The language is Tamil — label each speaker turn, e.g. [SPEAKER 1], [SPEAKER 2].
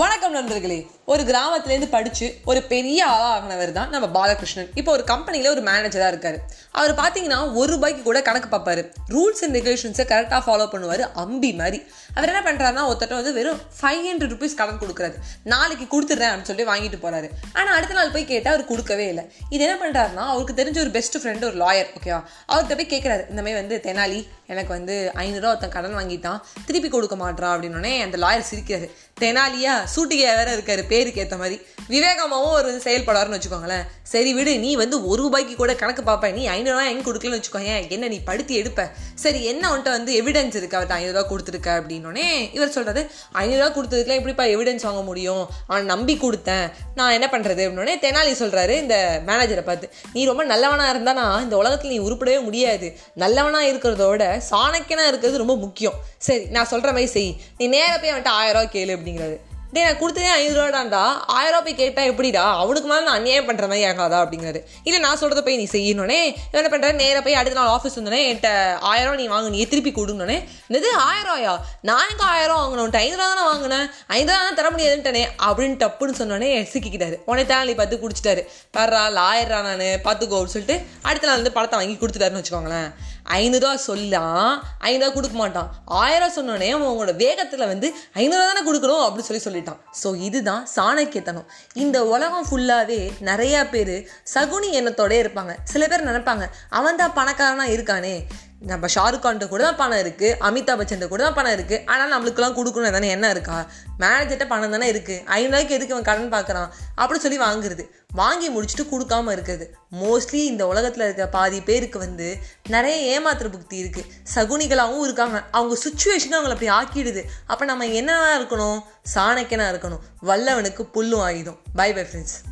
[SPEAKER 1] வணக்கம் நண்பர்களே. ஒரு கிராமத்துலேருந்து படித்து ஒரு பெரிய ஆளாகினவர் தான் நம்ம பாலகிருஷ்ணன். இப்போ ஒரு கம்பெனியில் ஒரு மேனேஜராக இருக்கார். அவர் பார்த்தீங்கன்னா ஒரு ரூபாய்க்கு கூட கணக்கு பார்ப்பார் ரூல்ஸ் அண்ட் ரெகுலேஷன்ஸை கரெக்டாக ஃபாலோ பண்ணுவார். அம்பி மாதிரி. அவர் என்ன பண்ணுறாருன்னா ஒருத்தட்ட வந்து வெறும் ஃபைவ் ஹண்ட்ரட் ருபீஸ் கடன் கொடுக்குறாரு. நாளைக்கு கொடுத்துட்றேன் அப்படின்னு சொல்லி வாங்கிட்டு போகிறாரு ஆனால் அடுத்த நாள் போய் கேட்டால் அவர் கொடுக்கவே இல்லை. இது என்ன பண்ணுறாருன்னா அவருக்கு தெரிஞ்ச ஒரு பெஸ்ட் ஃப்ரெண்டு ஒரு லாயர் ஓகேவா அவர்கிட்ட போய் கேட்குறாரு இந்தமாதிரி வந்து தெனாலி எனக்கு வந்து ஐநூறுரூவா ஒருத்தன் கடன் வாங்கிட்டான். திருப்பி கொடுக்க மாட்டான் அப்படின்னோடனே அந்த லாயர் சிரிக்கிறாரு. தெனாலியா சூட்டிகையா வேற இருக்காரு. பேருக்கு ஏற்ற மாதிரி விவேகமாகவும் ஒரு செயல்படாருன்னு வச்சுக்கோங்களேன். சரி விடு நீ வந்து ஒரு ரூபாய்க்கு கூட கணக்கு பார்ப்ப நீ ஐநூறுரூவா எங்க கொடுக்கலன்னு வச்சுக்கோங்க என்ன நீ படுத்தி எடுப்ப? சரி என்ன உன்ட்ட வந்து எவிடன்ஸ் இருக்கு? அவர்கிட்ட ஐநூறுரூவா கொடுத்துருக்க அப்படின்னோடனே இவர் சொல்கிறது ஐநூறுரூவா கொடுத்ததுக்குலாம் எப்படிப்பா எவிடன்ஸ் வாங்க முடியும்? அவன் நம்பி கொடுத்தேன். நான் என்ன பண்றது? அப்படின்னோடனே தெனாலி சொல்றாரு இந்த மேனேஜரை பார்த்து நீ ரொம்ப நல்லவனா இருந்தானா இந்த உலகத்தில் நீ உருப்படவே முடியாது. நல்லவனா இருக்கிறதோட சாணக்கியனா இருக்கிறது ரொம்ப முக்கியம். சரி நான் சொல்ற மாதிரி செய். நீ நேர போய் அவன்கிட்ட ஆயிரம் ரூபா கேளு அப்படிங்கிறது டே நான் கொடுத்ததே ஐநூறுவாடாண்டா ஆயிரம் ரூபாய் போய் கேட்டா எப்படிடா? அவனுக்கு மேலே நான் அநியாயம் பண்ணுற மாதிரி ஆகாதா அப்படிங்கிறாரு. இல்லை நான் சொல்கிறத போய் நீ செய்யணுனே என்ன பண்ணுற நேராக போய் அடுத்த நாள் ஆஃபீஸ் வந்தோடனே என்கிட்ட ஆயிரம் நீ வாங்க நீ திருப்பி கொடுங்கனே இது ஆயிரம் ரூபாயா நான் எங்கே ஆயிரம் வாங்கணும் உன்ட்ட ஐநூறு தானே வாங்கினேன். ஐநூறு தானே தர முடியாதுன்ட்டனே அப்படின்னு டப்புன்னு சொன்னோடனே சிக்கிக்கிட்டாரு. உடனே தேனாலி பார்த்து குடிச்சிட்டாரு. பர்றா லாயர்ரா நான் பார்த்துக்கோ அப்படின்னு சொல்லிட்டு அடுத்த நாள் வந்து படத்தை வாங்கி கொடுத்துட்டாருன்னு வச்சுக்கோங்களேன். ஐநூறுரூவா சொல்லலாம் ஐநூறுரூவா கொடுக்க மாட்டான். ஆயிரம் சொன்னோடனே அவன் உங்களோட வேகத்தில் வந்து ஐநூறுரூவா தானே கொடுக்கணும் அப்படின்னு சொல்லி சொல்லிட்டான். ஸோ இதுதான் சாணக்கியத்தனம். இந்த உலகம் ஃபுல்லாகவே நிறையா பேர் சகுனி எண்ணத்தோடே இருப்பாங்க. சில பேர் நினைப்பாங்க அவன் தான் பணக்காரனா இருக்கானே. நம்ம ஷாருக் கான்ட்ட கூட தான் பணம் இருக்குது அமிதாப் பச்சன் கூட தான் பணம் இருக்குது ஆனால் நம்மளுக்குலாம் கொடுக்கணும் தானே என்ன இருக்கா? மேனேஜர்கிட்ட பணம் தானே இருக்குது ஐநூறுக்கு எதுக்கு அவன் கடன் பார்க்குறான் அப்படி சொல்லி வாங்குறது. வாங்கி முடிச்சுட்டு கொடுக்காம இருக்கிறது. மோஸ்ட்லி இந்த உலகத்தில் இருக்க பாதி பேருக்கு வந்து நிறைய ஏமாத்துற புக்தி இருக்குது சகுனிகளாகவும் இருக்காங்க. அவங்க சுச்சுவேஷன் அவங்களை அப்படி ஆக்கிடுது. அப்போ நம்ம என்னவா இருக்கணும்? சாணக்கியனாக இருக்கணும். வல்லவனுக்கு புல்லும் ஆயுதம். By bye friends